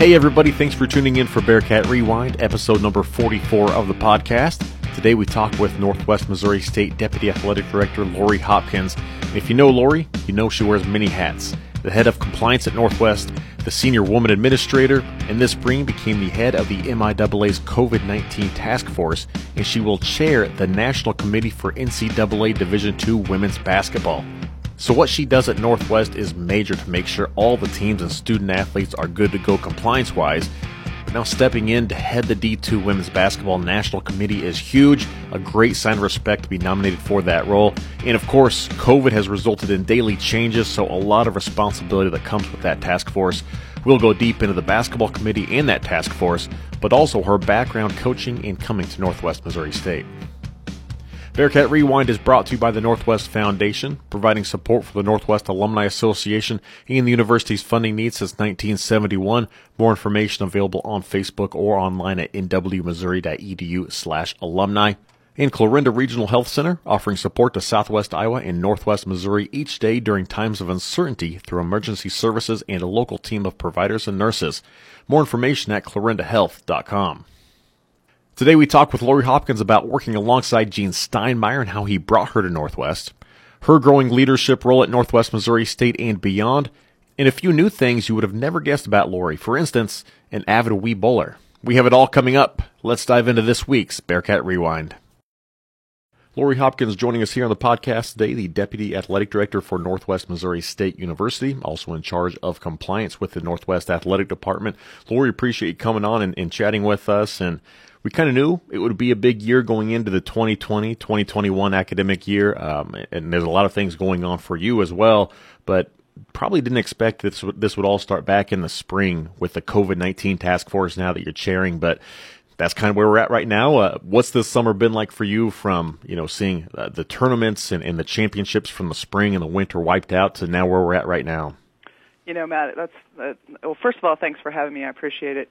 Hey, everybody, thanks for tuning in for Bearcat Rewind, episode number 44 of the podcast. Today we talk with Northwest Missouri State Deputy Athletic Director Lori Hopkins. If you know Lori, you know she wears many hats. The head of compliance at Northwest, the senior woman administrator, and this spring became the head of the MIAA's COVID 19 task force, and she will chair the National Committee for NCAA Division II women's basketball. So, what she does at Northwest is major to make sure all the teams and student athletes are good to go compliance wise. But now, stepping in to head the D2 Women's Basketball National Committee is huge, a great sign of respect to be nominated for that role. And of course, COVID has resulted in daily changes, so a lot of responsibility that comes with that task force. We'll go deep into the basketball committee and that task force, but also her background coaching and coming to Northwest Missouri State. Bearcat Rewind is brought to you by the Northwest Foundation, providing support for the Northwest Alumni Association and the university's funding needs since 1971. More information available on Facebook or online at nwmissouri.edu slash alumni. And Clarinda Regional Health Center, offering support to Southwest Iowa and Northwest Missouri each day during times of uncertainty through emergency services and a local team of providers and nurses. More information at clarindahealth.com. Today we talk with Lori Hopkins about working alongside Gene Steinmeier and how he brought her to Northwest, her growing leadership role at Northwest Missouri State and beyond, and a few new things you would have never guessed about Lori. For instance, an avid Wii bowler. We have it all coming up. Let's dive into this week's Bearcat Rewind. Lori Hopkins joining us here on the podcast today, the Deputy Athletic Director for Northwest Missouri State University, also in charge of compliance with the Northwest Athletic Department. Lori, appreciate you coming on and, and chatting with us and we kind of knew it would be a big year going into the 2020 2021 academic year. Um, and there's a lot of things going on for you as well, but probably didn't expect this, this would all start back in the spring with the COVID 19 task force now that you're chairing. But that's kind of where we're at right now. Uh, what's this summer been like for you from, you know, seeing uh, the tournaments and, and the championships from the spring and the winter wiped out to now where we're at right now? You know, Matt, that's, uh, well, first of all, thanks for having me. I appreciate it.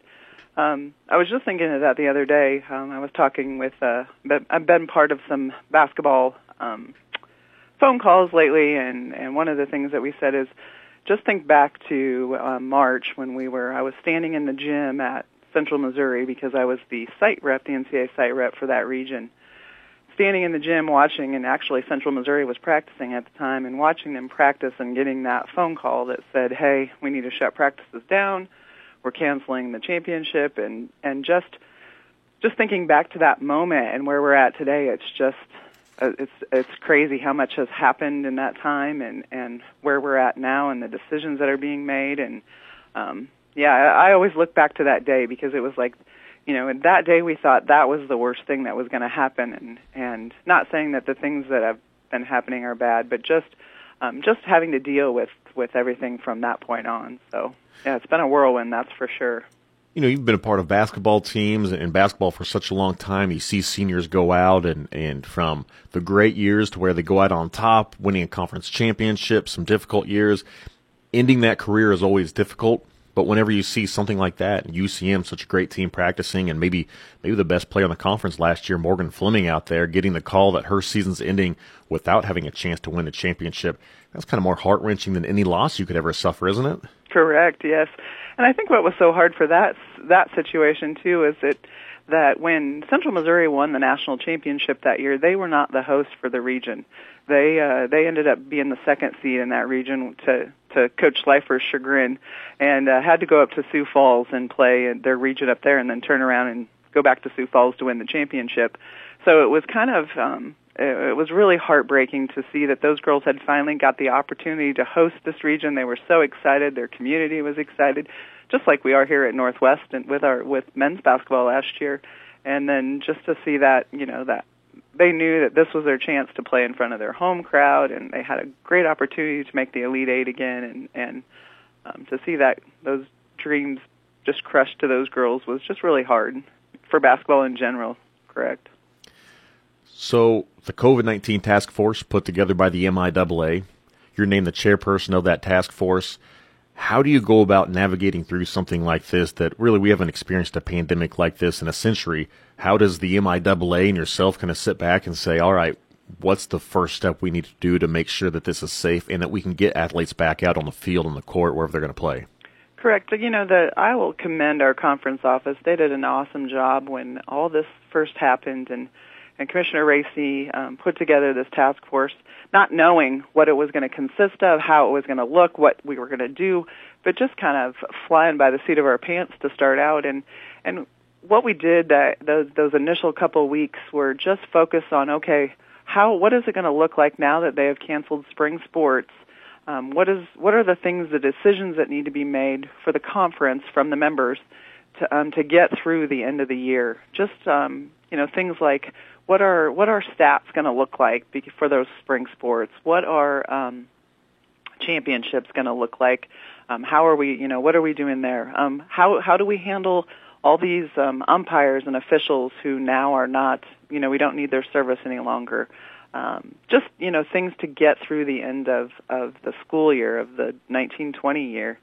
Um, I was just thinking of that the other day. Um, I was talking with, uh, I've been part of some basketball um, phone calls lately, and, and one of the things that we said is just think back to uh, March when we were, I was standing in the gym at Central Missouri because I was the site rep, the NCAA site rep for that region. Standing in the gym watching, and actually Central Missouri was practicing at the time, and watching them practice and getting that phone call that said, hey, we need to shut practices down we're canceling the championship and and just just thinking back to that moment and where we're at today it's just uh, it's it's crazy how much has happened in that time and and where we're at now and the decisions that are being made. And um yeah I, I always look back to that day because it was like you know and that day we thought that was the worst thing that was going to happen. And and not saying that the things that have been happening are bad but just um just having to deal with with everything from that point on so yeah, it's been a whirlwind, that's for sure. You know, you've been a part of basketball teams and basketball for such a long time. You see seniors go out and, and from the great years to where they go out on top, winning a conference championship, some difficult years. Ending that career is always difficult, but whenever you see something like that, UCM, such a great team practicing, and maybe maybe the best player in the conference last year, Morgan Fleming, out there getting the call that her season's ending without having a chance to win the championship, that's kind of more heart wrenching than any loss you could ever suffer, isn't it? Correct. Yes, and I think what was so hard for that that situation too is that that when Central Missouri won the national championship that year, they were not the host for the region. They uh, they ended up being the second seed in that region to to Coach Slifer's chagrin, and uh, had to go up to Sioux Falls and play their region up there, and then turn around and go back to Sioux Falls to win the championship. So it was kind of um, it was really heartbreaking to see that those girls had finally got the opportunity to host this region. They were so excited. Their community was excited, just like we are here at Northwest and with our with men's basketball last year. And then just to see that, you know, that they knew that this was their chance to play in front of their home crowd, and they had a great opportunity to make the Elite Eight again. And and um, to see that those dreams just crushed to those girls was just really hard for basketball in general. Correct. So, the COVID 19 task force put together by the MIAA, you're named the chairperson of that task force. How do you go about navigating through something like this that really we haven't experienced a pandemic like this in a century? How does the MIAA and yourself kind of sit back and say, all right, what's the first step we need to do to make sure that this is safe and that we can get athletes back out on the field and the court wherever they're going to play? Correct. You know, the I will commend our conference office. They did an awesome job when all this first happened, and and Commissioner Racy um, put together this task force, not knowing what it was going to consist of, how it was going to look, what we were going to do, but just kind of flying by the seat of our pants to start out. And and what we did that those those initial couple of weeks were just focus on okay, how what is it going to look like now that they have canceled spring sports? Um, what is what are the things, the decisions that need to be made for the conference from the members to um, to get through the end of the year? Just um, you know things like what are what are stats going to look like for those spring sports? What are um, championships going to look like? Um, how are we you know what are we doing there? Um, how how do we handle all these um, umpires and officials who now are not you know we don't need their service any longer? um, just you know things to get through the end of of the school year of the 1920 year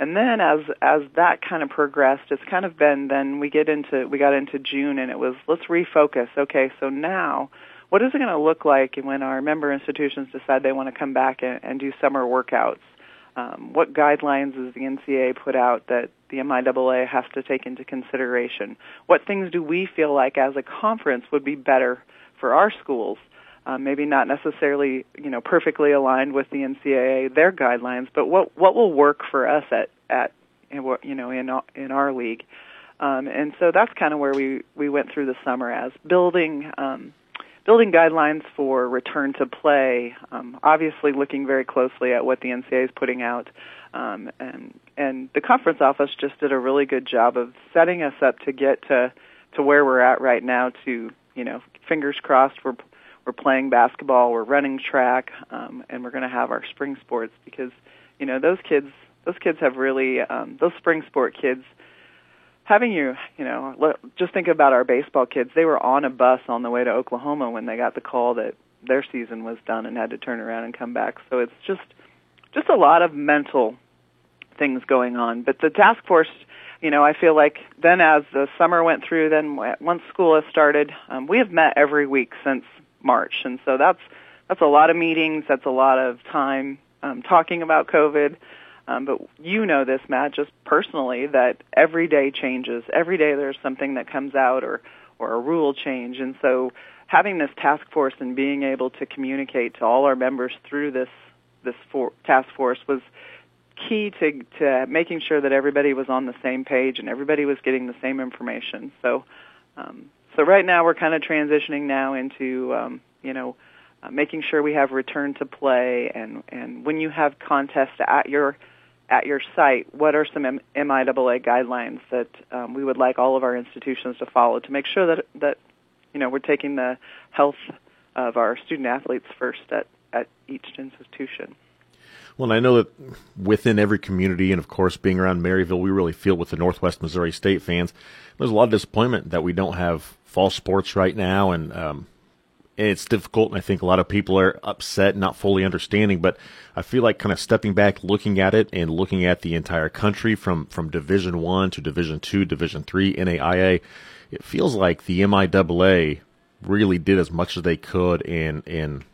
and then as as that kind of progressed it's kind of been then we get into we got into June and it was let's refocus okay so now what is it going to look like when our member institutions decide they want to come back and, and do summer workouts um, what guidelines does the NCA put out that the MIAA has to take into consideration? What things do we feel like as a conference would be better for our schools? Um, maybe not necessarily you know perfectly aligned with the NCAA their guidelines, but what what will work for us at at you know in in our league, um, and so that's kind of where we we went through the summer as building. Um, building guidelines for return to play, um, obviously looking very closely at what the NCAA is putting out, um, and and the conference office just did a really good job of setting us up to get to to where we're at right now. To you know, fingers crossed, we're we're playing basketball, we're running track, um, and we're going to have our spring sports because you know those kids those kids have really um, those spring sport kids having you you know let, just think about our baseball kids. They were on a bus on the way to Oklahoma when they got the call that their season was done and had to turn around and come back. So it's just just a lot of mental things going on. But the task force you know, I feel like then as the summer went through, then once school has started, um, we have met every week since March, and so that's that's a lot of meetings. That's a lot of time um, talking about COVID. Um, but you know this, Matt, just personally, that every day changes. Every day there's something that comes out or or a rule change, and so having this task force and being able to communicate to all our members through this this for, task force was key to to making sure that everybody was on the same page and everybody was getting the same information. So um, so right now we're kind of transitioning now into um, you know uh, making sure we have return to play and and when you have contests at your at your site, what are some M- MIAA guidelines that um, we would like all of our institutions to follow to make sure that that you know we're taking the health of our student athletes first at at each institution. Well, I know that within every community, and of course, being around Maryville, we really feel with the Northwest Missouri State fans, there's a lot of disappointment that we don't have fall sports right now, and um, it's difficult. And I think a lot of people are upset, not fully understanding. But I feel like kind of stepping back, looking at it, and looking at the entire country from from Division One to Division Two, Division Three, NAIA, it feels like the MIAA really did as much as they could in and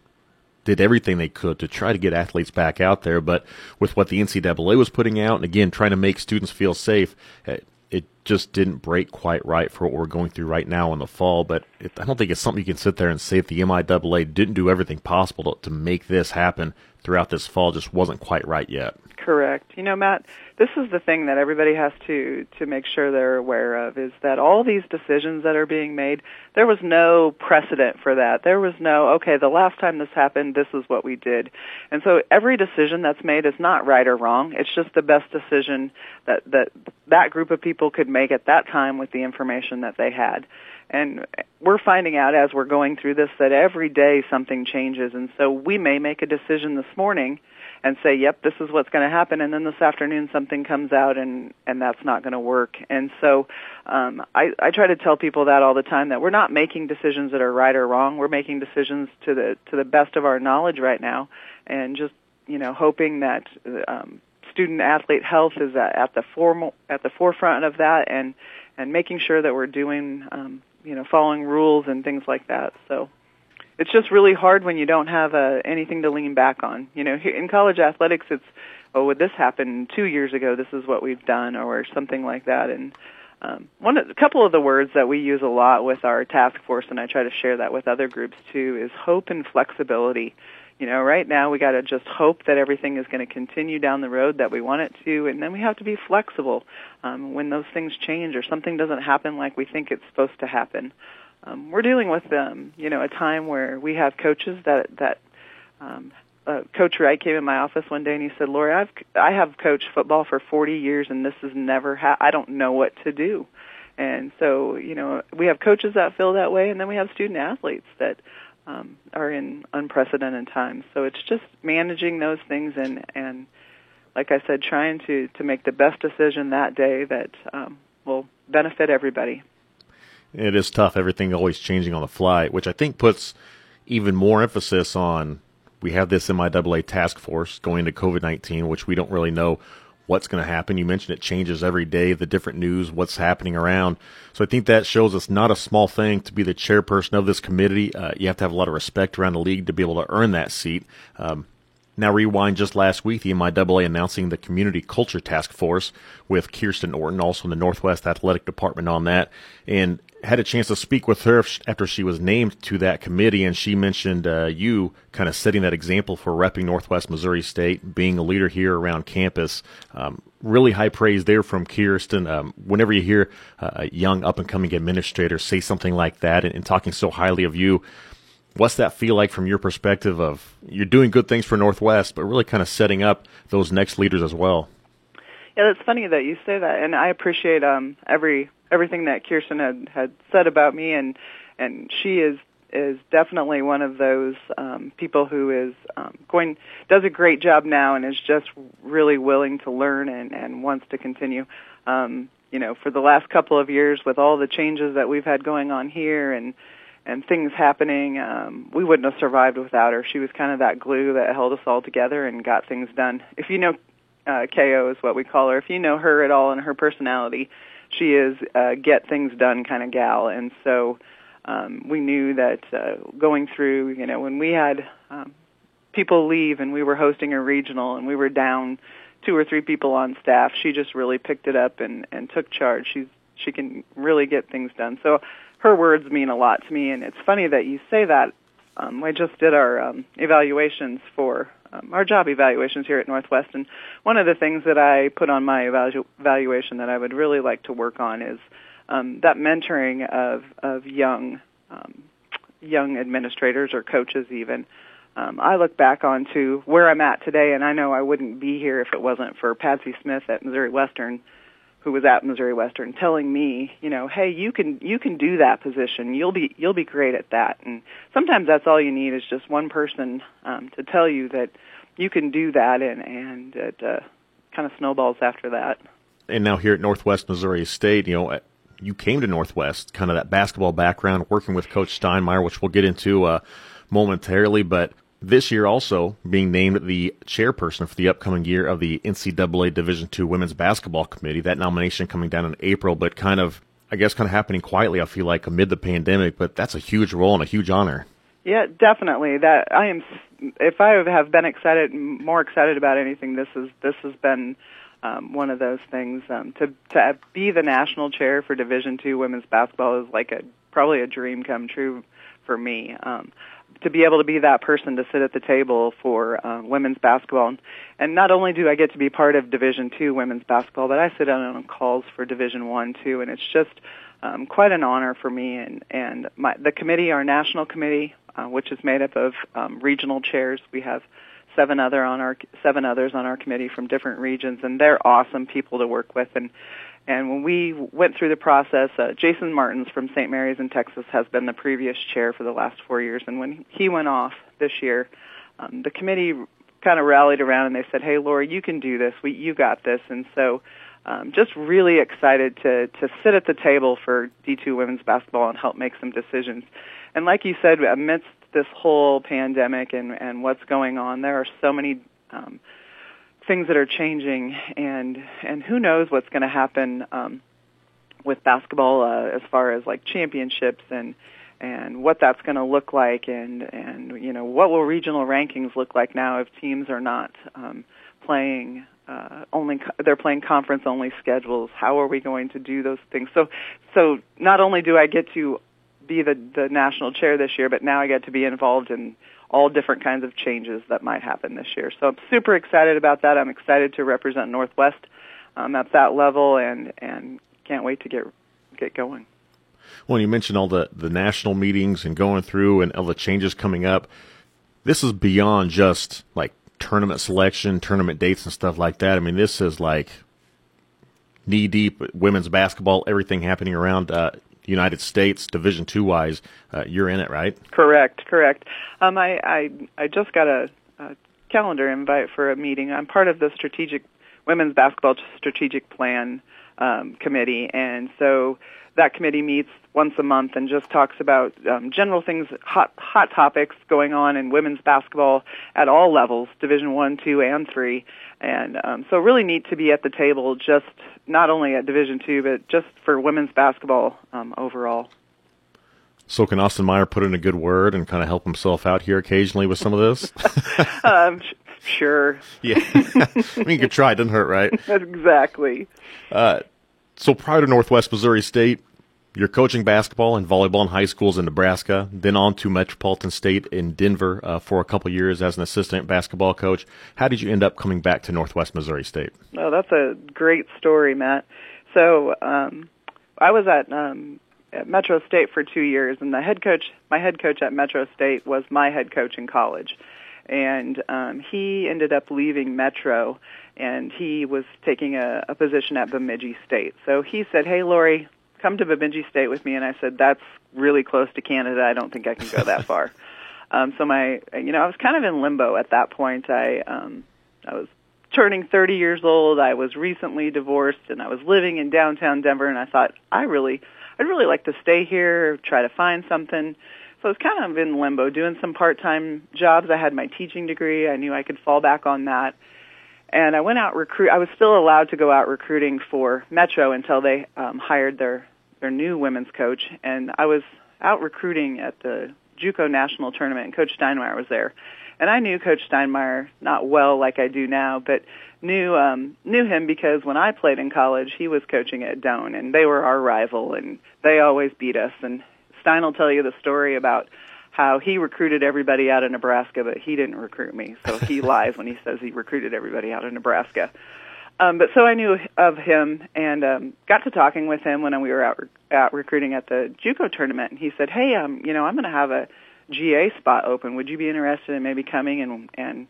did everything they could to try to get athletes back out there. But with what the NCAA was putting out, and again trying to make students feel safe, eh, it just didn't break quite right for what we're going through right now in the fall. But it, I don't think it's something you can sit there and say if the MIAA didn't do everything possible to, to make this happen throughout this fall, just wasn't quite right yet. Correct. You know, Matt, this is the thing that everybody has to to make sure they're aware of is that all these decisions that are being made, there was no precedent for that. There was no okay, the last time this happened, this is what we did. And so every decision that's made is not right or wrong. It's just the best decision that that that group of people could make at that time with the information that they had. And we're finding out as we're going through this that every day something changes and so we may make a decision this morning and say, "Yep, this is what's going to happen," and then this afternoon something comes out and and that's not going to work. And so, um, I I try to tell people that all the time that we're not making decisions that are right or wrong. We're making decisions to the to the best of our knowledge right now, and just you know hoping that um, student athlete health is at, at the formal at the forefront of that, and and making sure that we're doing um, you know following rules and things like that. So it's just really hard when you don't have uh, anything to lean back on. You know, in college athletics, it's oh, would this happen two years ago? This is what we've done, or something like that. And um, one, a couple of the words that we use a lot with our task force, and I try to share that with other groups too, is hope and flexibility. You know, right now we got to just hope that everything is going to continue down the road that we want it to, and then we have to be flexible um, when those things change or something doesn't happen like we think it's supposed to happen. Um, we're dealing with, um, you know, a time where we have coaches that that um, uh, Coach Wright came in my office one day and he said, "Lori, I've I have coached football for 40 years and this has never ha- I don't know what to do." And so, you know, we have coaches that feel that way, and then we have student athletes that um, are in unprecedented times. So it's just managing those things and and like I said, trying to to make the best decision that day that um, will benefit everybody. It is tough. Everything always changing on the fly, which I think puts even more emphasis on we have this MIAA task force going into COVID 19, which we don't really know what's going to happen. You mentioned it changes every day, the different news, what's happening around. So I think that shows us not a small thing to be the chairperson of this committee. Uh, you have to have a lot of respect around the league to be able to earn that seat. Um, now, rewind just last week, the MIAA announcing the Community Culture Task Force with Kirsten Orton, also in the Northwest Athletic Department on that. And had a chance to speak with her after she was named to that committee, and she mentioned uh, you kind of setting that example for repping Northwest Missouri State, being a leader here around campus. Um, really high praise there from Kirsten. Um, whenever you hear a young up and coming administrator say something like that and, and talking so highly of you, what's that feel like from your perspective of you're doing good things for Northwest, but really kind of setting up those next leaders as well? Yeah, it's funny that you say that, and I appreciate um, every everything that Kirsten had had said about me, and and she is is definitely one of those um, people who is um, going does a great job now and is just really willing to learn and and wants to continue. Um, you know, for the last couple of years with all the changes that we've had going on here and and things happening, um, we wouldn't have survived without her. She was kind of that glue that held us all together and got things done. If you know uh, KO is what we call her. If you know her at all and her personality, she is a get things done kind of gal, and so um, we knew that uh, going through, you know, when we had um, people leave and we were hosting a regional and we were down two or three people on staff, she just really picked it up and and took charge. She's she can really get things done. So her words mean a lot to me, and it's funny that you say that. Um, I just did our um, evaluations for um, our job evaluations here at Northwest, and one of the things that I put on my evalu- evaluation that I would really like to work on is um, that mentoring of of young um, young administrators or coaches even. Um, I look back onto where I'm at today, and I know I wouldn't be here if it wasn't for Patsy Smith at Missouri Western who was at Missouri Western telling me, you know, hey, you can you can do that position. You'll be you'll be great at that. And sometimes that's all you need is just one person um, to tell you that you can do that, and and it uh, kind of snowballs after that. And now here at Northwest Missouri State, you know, you came to Northwest, kind of that basketball background, working with Coach Steinmeier, which we'll get into uh, momentarily, but this year also being named the chairperson for the upcoming year of the NCAA Division II Women's Basketball Committee. That nomination coming down in April, but kind of, I guess, kind of happening quietly. I feel like amid the pandemic, but that's a huge role and a huge honor. Yeah, definitely. That I am. If I have been excited, more excited about anything, this is this has been um, one of those things. Um, to to be the national chair for Division Two women's basketball is like a probably a dream come true for me. Um, to be able to be that person to sit at the table for uh, women's basketball, and not only do I get to be part of Division Two women's basketball, but I sit on calls for Division One too, and it's just um, quite an honor for me and and my, the committee, our national committee, uh, which is made up of um, regional chairs. We have seven other on our seven others on our committee from different regions, and they're awesome people to work with. And and when we went through the process, uh, Jason Martins from St. Mary's in Texas has been the previous chair for the last four years. And when he went off this year, um, the committee kind of rallied around and they said, "Hey, Laura, you can do this. We, you got this." And so, um, just really excited to to sit at the table for D2 women's basketball and help make some decisions. And like you said, amidst this whole pandemic and and what's going on, there are so many. Um, things that are changing, and and who knows what's going to happen um, with basketball uh, as far as like championships and and what that's going to look like, and and you know what will regional rankings look like now if teams are not um, playing uh, only they're playing conference only schedules. How are we going to do those things? So, so not only do I get to be the the national chair this year, but now I get to be involved in all different kinds of changes that might happen this year. So I'm super excited about that. I'm excited to represent Northwest um, at that level, and and can't wait to get get going. Well, you mentioned all the the national meetings and going through and all the changes coming up. This is beyond just like tournament selection, tournament dates, and stuff like that. I mean, this is like knee deep women's basketball, everything happening around uh, United States, Division two wise. Uh, you're in it, right? Correct, correct. Um, I, I I just got a, a calendar invite for a meeting. I'm part of the strategic women's basketball strategic plan um, committee, and so that committee meets once a month and just talks about um, general things, hot hot topics going on in women's basketball at all levels, Division One, Two, and Three. And um, so, really neat to be at the table, just not only at Division Two, but just for women's basketball um, overall. So, can Austin Meyer put in a good word and kind of help himself out here occasionally with some of this? um, sure. Yeah, I mean, you could try. It doesn't hurt, right? exactly. Uh, so prior to Northwest Missouri State, you're coaching basketball and volleyball in high schools in Nebraska, then on to Metropolitan State in Denver uh, for a couple years as an assistant basketball coach. How did you end up coming back to Northwest Missouri State? Oh, that's a great story, Matt. So um, I was at, um, at Metro State for two years, and the head coach, my head coach at Metro State, was my head coach in college, and um, he ended up leaving Metro and he was taking a, a position at Bemidji State. So he said, "Hey, Lori, come to Bemidji State with me, and I said, that's really close to Canada. I don't think I can go that far. Um, so my, you know, I was kind of in limbo at that point. I, um, I was turning 30 years old. I was recently divorced, and I was living in downtown Denver. And I thought, I really, I'd really like to stay here, try to find something. So I was kind of in limbo, doing some part-time jobs. I had my teaching degree. I knew I could fall back on that and I went out recruit. I was still allowed to go out recruiting for Metro until they um, hired their their new women's coach, and I was out recruiting at the JUCO national tournament, and Coach Steinmeier was there. And I knew Coach Steinmeier not well like I do now, but knew um, knew him because when I played in college, he was coaching at Doane, and they were our rival, and they always beat us. And Stein will tell you the story about how he recruited everybody out of Nebraska, but he didn't recruit me. So he lies when he says he recruited everybody out of Nebraska. Um, but so I knew of him and um, got to talking with him when we were out out recruiting at the JUCO tournament. And he said, "Hey, um, you know, I'm going to have a GA spot open. Would you be interested in maybe coming and and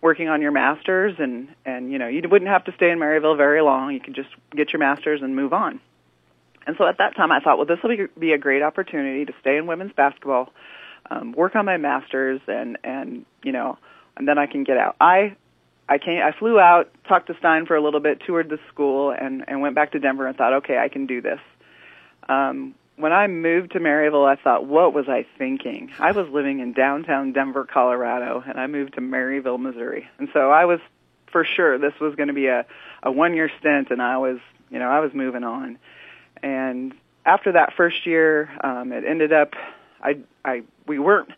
working on your masters? And and you know, you wouldn't have to stay in Maryville very long. You could just get your masters and move on." And so at that time, I thought, well, this will be, be a great opportunity to stay in women's basketball um, work on my masters, and and you know, and then I can get out. I I came, I flew out, talked to Stein for a little bit, toured the school, and and went back to Denver and thought, okay, I can do this. Um, when I moved to Maryville, I thought, what was I thinking? I was living in downtown Denver, Colorado, and I moved to Maryville, Missouri. And so I was for sure this was going to be a a one year stint, and I was you know I was moving on. And after that first year, um, it ended up I I we weren't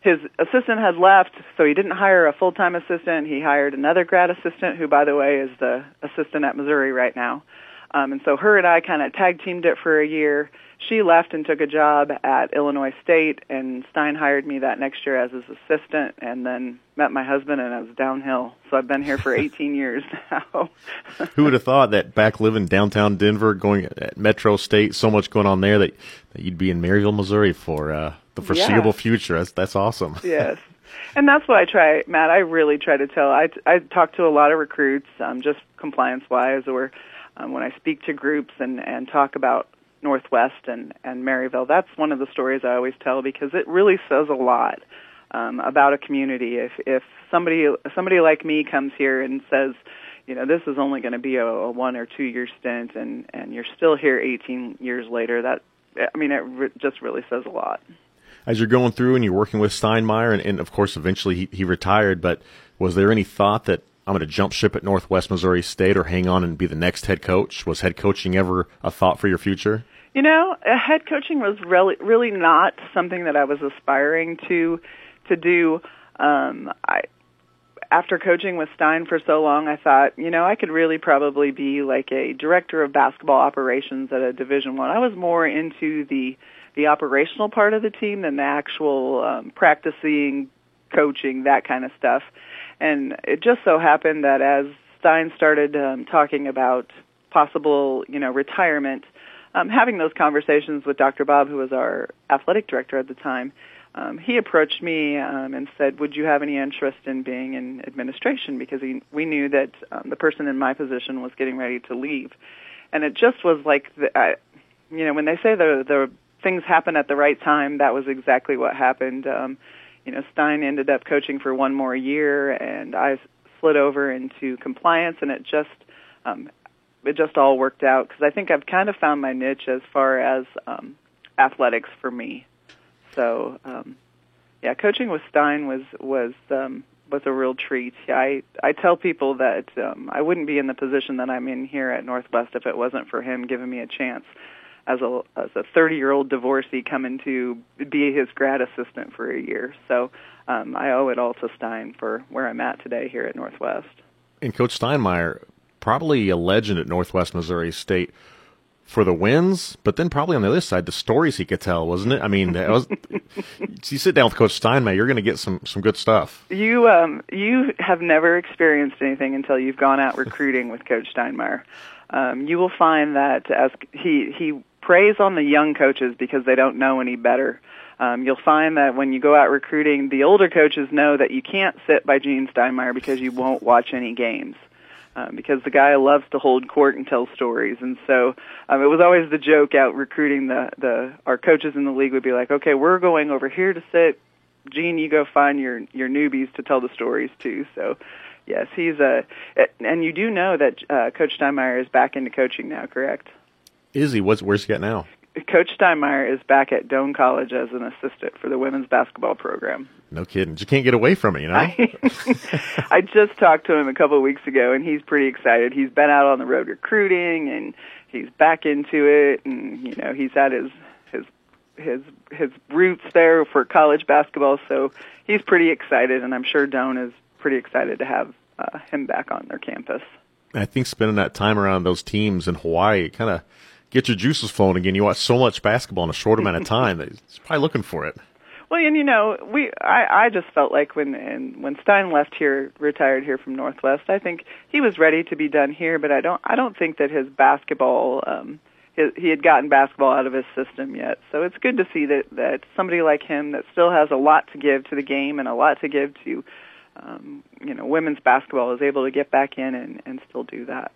his assistant had left, so he didn't hire a full-time assistant. He hired another grad assistant, who, by the way, is the assistant at Missouri right now. Um, and so her and I kind of tag teamed it for a year. She left and took a job at Illinois State, and Stein hired me that next year as his assistant, and then met my husband, and I was downhill. So I've been here for 18 years now. Who would have thought that back living downtown Denver, going at Metro State, so much going on there that, that you'd be in Maryville, Missouri for uh, the foreseeable yeah. future. That's that's awesome. yes, and that's what I try, Matt. I really try to tell. I I talk to a lot of recruits, um, just compliance wise, or um, when I speak to groups and and talk about Northwest and and Maryville. That's one of the stories I always tell because it really says a lot um, about a community. If if somebody somebody like me comes here and says you know this is only going to be a, a one or two year stint and and you're still here 18 years later that i mean it re- just really says a lot as you're going through and you're working with Steinmeier, and, and of course, eventually he, he retired, but was there any thought that I'm going to jump ship at Northwest Missouri State or hang on and be the next head coach? Was head coaching ever a thought for your future? You know, head coaching was really really not something that I was aspiring to to do. Um, I after coaching with Stein for so long, I thought, you know, I could really probably be like a director of basketball operations at a Division One. I. I was more into the the operational part of the team than the actual um, practicing, coaching, that kind of stuff. And it just so happened that as Stein started um, talking about possible, you know, retirement, um, having those conversations with Dr. Bob, who was our athletic director at the time, um, he approached me um, and said, "Would you have any interest in being in administration?" Because he, we knew that um, the person in my position was getting ready to leave, and it just was like, the, I, you know, when they say the the things happen at the right time, that was exactly what happened. Um, you know, Stein ended up coaching for one more year, and I slid over into compliance, and it just um, it just all worked out because I think I've kind of found my niche as far as um, athletics for me. So, um, yeah, coaching with Stein was was um, was a real treat. I I tell people that um, I wouldn't be in the position that I'm in here at Northwest if it wasn't for him giving me a chance as a as a 30 year old divorcee coming to be his grad assistant for a year. So um, I owe it all to Stein for where I'm at today here at Northwest. And Coach Steinmeier, probably a legend at Northwest Missouri State for the wins, but then probably on the other side, the stories he could tell, wasn't it? I mean, was, you sit down with Coach Steinmeier, you're going to get some some good stuff. You um you have never experienced anything until you've gone out recruiting with Coach Steinmeier. Um, you will find that as he he preys on the young coaches because they don't know any better. Um, you'll find that when you go out recruiting, the older coaches know that you can't sit by Gene Steinmeier because you won't watch any games. Um, because the guy loves to hold court and tell stories, and so um, it was always the joke out recruiting the the our coaches in the league would be like, okay, we're going over here to sit. Gene, you go find your your newbies to tell the stories too. So, yes, he's a, and you do know that uh, Coach Steinmeier is back into coaching now, correct? Is he? What's where's he at now? Coach Steinmeier is back at Doane College as an assistant for the women's basketball program. No kidding. You can't get away from it, you know? I, I just talked to him a couple of weeks ago, and he's pretty excited. He's been out on the road recruiting, and he's back into it, and, you know, he's at his, his, his, his roots there for college basketball, so he's pretty excited, and I'm sure Doane is pretty excited to have uh, him back on their campus. I think spending that time around those teams in Hawaii kind of – get your juices flowing again. You watch so much basketball in a short amount of time that he's probably looking for it. Well, and you know, we I I just felt like when and when Stein left here, retired here from Northwest, I think he was ready to be done here, but I don't I don't think that his basketball um his, he had gotten basketball out of his system yet. So it's good to see that that somebody like him that still has a lot to give to the game and a lot to give to um you know, women's basketball is able to get back in and and still do that.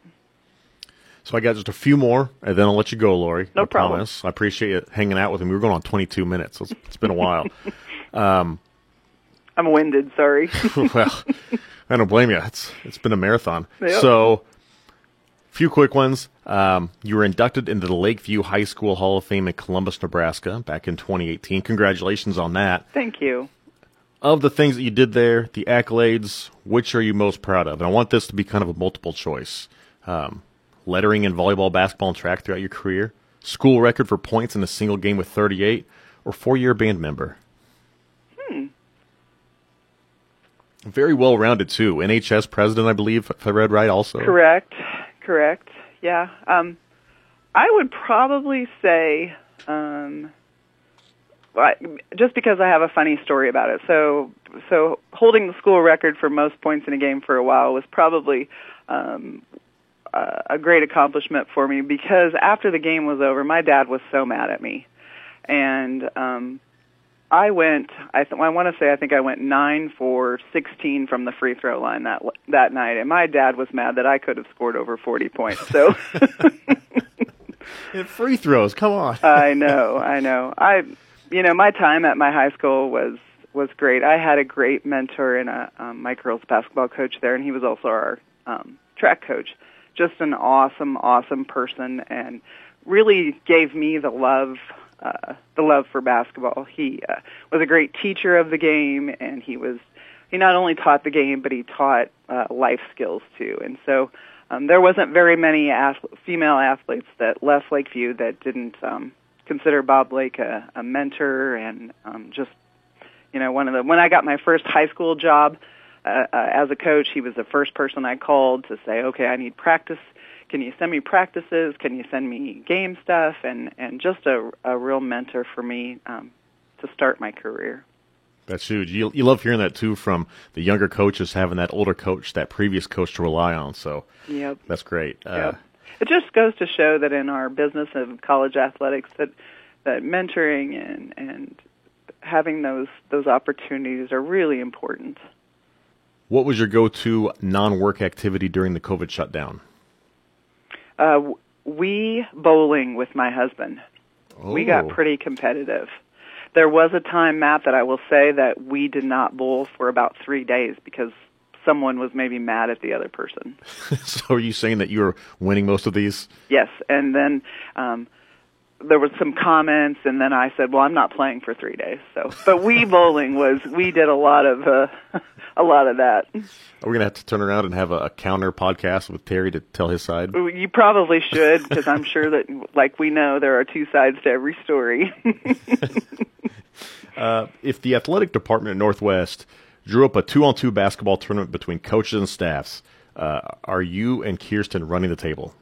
So I got just a few more, and then I'll let you go, Lori. No I problem. Promise. I appreciate you hanging out with me. We were going on 22 minutes. So it's, it's been a while. um, I'm winded. Sorry. well, I don't blame you. It's it's been a marathon. Yep. So, few quick ones. Um, you were inducted into the Lakeview High School Hall of Fame in Columbus, Nebraska, back in 2018. Congratulations on that. Thank you. Of the things that you did there, the accolades, which are you most proud of? And I want this to be kind of a multiple choice. Um, lettering in volleyball, basketball, and track throughout your career, school record for points in a single game with 38, or four year band member? Hmm. Very well rounded, too. NHS president, I believe, if I read right, also. Correct. Correct. Yeah. Um, I would probably say, um, just because I have a funny story about it. So, so holding the school record for most points in a game for a while was probably um, a great accomplishment for me because after the game was over, my dad was so mad at me, and um, I went. I th- I want to say I think I went nine for sixteen from the free throw line that that night, and my dad was mad that I could have scored over forty points. So. free throws, come on. I know, I know. I, you know, my time at my high school was was great. I had a great mentor and a um, my girls basketball coach there, and he was also our um, track coach just an awesome, awesome person, and really gave me the love, uh, the love for basketball. He uh, was a great teacher of the game, and he was he not only taught the game, but he taught uh, life skills too. And so um, there wasn't very many ath- female athletes that left Lakeview that didn't um, consider Bob Blake a, a mentor and um, just you know one of the when I got my first high school job uh, uh, as a coach, he was the first person I called to say, okay, I need practice. Can you send me practices? Can you send me game stuff? And and just a, a real mentor for me um, to start my career. That's huge. You, you love hearing that too from the younger coaches having that older coach, that previous coach to rely on. So yep. that's great. Uh. It just goes to show that in our business of college athletics that that mentoring and and having those those opportunities are really important. What was your go-to non-work activity during the COVID shutdown? Uh, Wii bowling with my husband. Oh. We got oh. pretty competitive. There was a time, Matt, that I will say that we did not bowl for about three days because someone was maybe mad at the other person. so, are you saying that you were winning most of these? Yes, and then um, there was some comments, and then I said, "Well, I'm not playing for three days." So, but we bowling was we did a lot of uh, a lot of that. Are we gonna have to turn around and have a, a counter podcast with Terry to tell his side? You probably should, because I'm sure that, like we know, there are two sides to every story. uh, if the athletic department at Northwest drew up a two-on-two basketball tournament between coaches and staffs, uh, are you and Kirsten running the table?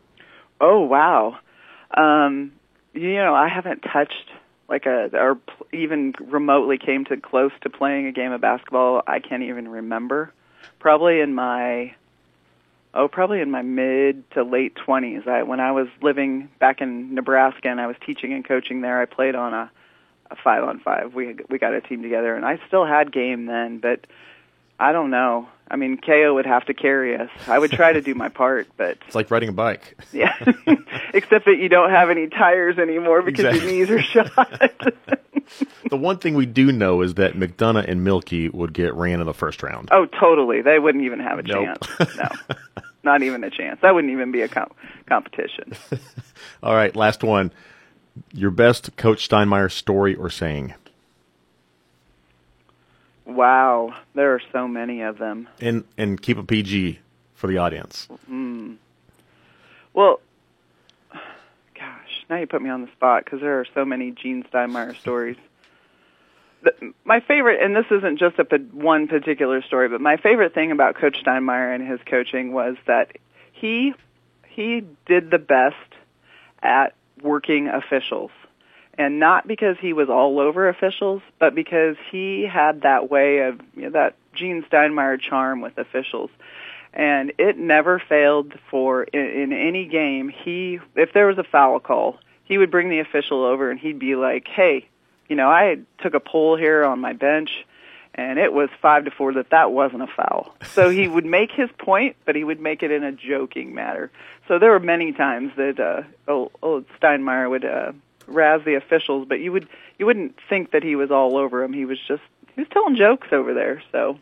Oh wow! Um, you know, I haven't touched like a or even remotely came to close to playing a game of basketball. I can't even remember. Probably in my oh, probably in my mid to late twenties. I when I was living back in Nebraska and I was teaching and coaching there. I played on a, a five on five. We we got a team together, and I still had game then, but I don't know. I mean, KO would have to carry us. I would try to do my part, but it's like riding a bike. yeah, except that you don't have any tires anymore because exactly. your knees are shot. the one thing we do know is that McDonough and Milky would get ran in the first round. Oh, totally. They wouldn't even have a nope. chance. No, not even a chance. That wouldn't even be a com- competition. All right, last one. Your best Coach Steinmeier story or saying? Wow, there are so many of them. And and keep a PG for the audience. Mm. Well, gosh, now you put me on the spot because there are so many Gene Steinmeier stories. The, my favorite, and this isn't just a one particular story, but my favorite thing about Coach Steinmeier and his coaching was that he he did the best at working officials and not because he was all over officials, but because he had that way of you know, that Gene Steinmeier charm with officials. And it never failed for in, in any game. He, if there was a foul call, he would bring the official over and he'd be like, "Hey, you know, I took a poll here on my bench, and it was five to four that that wasn't a foul. So he would make his point, but he would make it in a joking manner. So there were many times that uh, old, old Steinmeier would uh, razz the officials, but you would you wouldn't think that he was all over them. He was just he was telling jokes over there. So.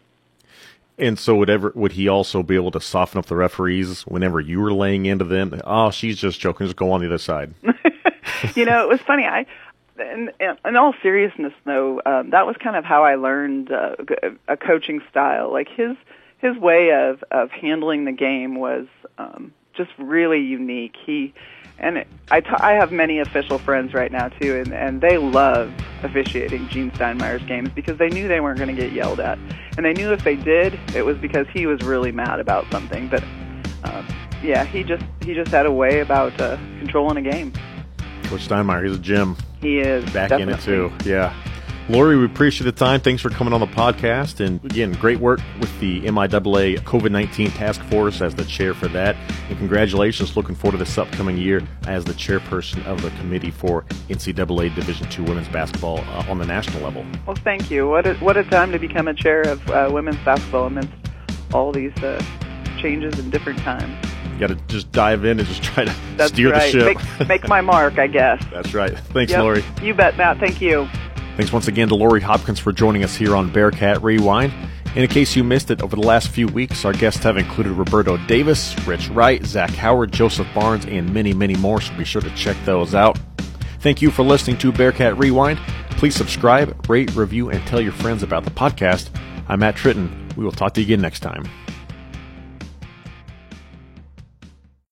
And so, would ever would he also be able to soften up the referees whenever you were laying into them? Oh, she's just joking. Just go on the other side. you know, it was funny. I, in, in all seriousness, though, um, that was kind of how I learned uh, a coaching style. Like his his way of of handling the game was um, just really unique. He and I, t- I have many official friends right now too, and, and they love officiating Gene Steinmeier's games because they knew they weren't going to get yelled at, and they knew if they did, it was because he was really mad about something. But um, yeah, he just he just had a way about uh, controlling a game. Coach Steinmeier, he's a gym. He is back definitely. in it too. Yeah. Lori, we appreciate the time. Thanks for coming on the podcast. And again, great work with the MIAA COVID 19 task force as the chair for that. And congratulations. Looking forward to this upcoming year as the chairperson of the committee for NCAA Division II women's basketball uh, on the national level. Well, thank you. What a, what a time to become a chair of uh, women's basketball amidst all these uh, changes in different times. You got to just dive in and just try to That's steer right. the ship. Make, make, my mark, I guess. That's right. Thanks, yep. Lori. You bet, Matt. Thank you. Thanks once again to Lori Hopkins for joining us here on Bearcat Rewind. In case you missed it, over the last few weeks, our guests have included Roberto Davis, Rich Wright, Zach Howard, Joseph Barnes, and many, many more, so be sure to check those out. Thank you for listening to Bearcat Rewind. Please subscribe, rate, review, and tell your friends about the podcast. I'm Matt Tritton. We will talk to you again next time.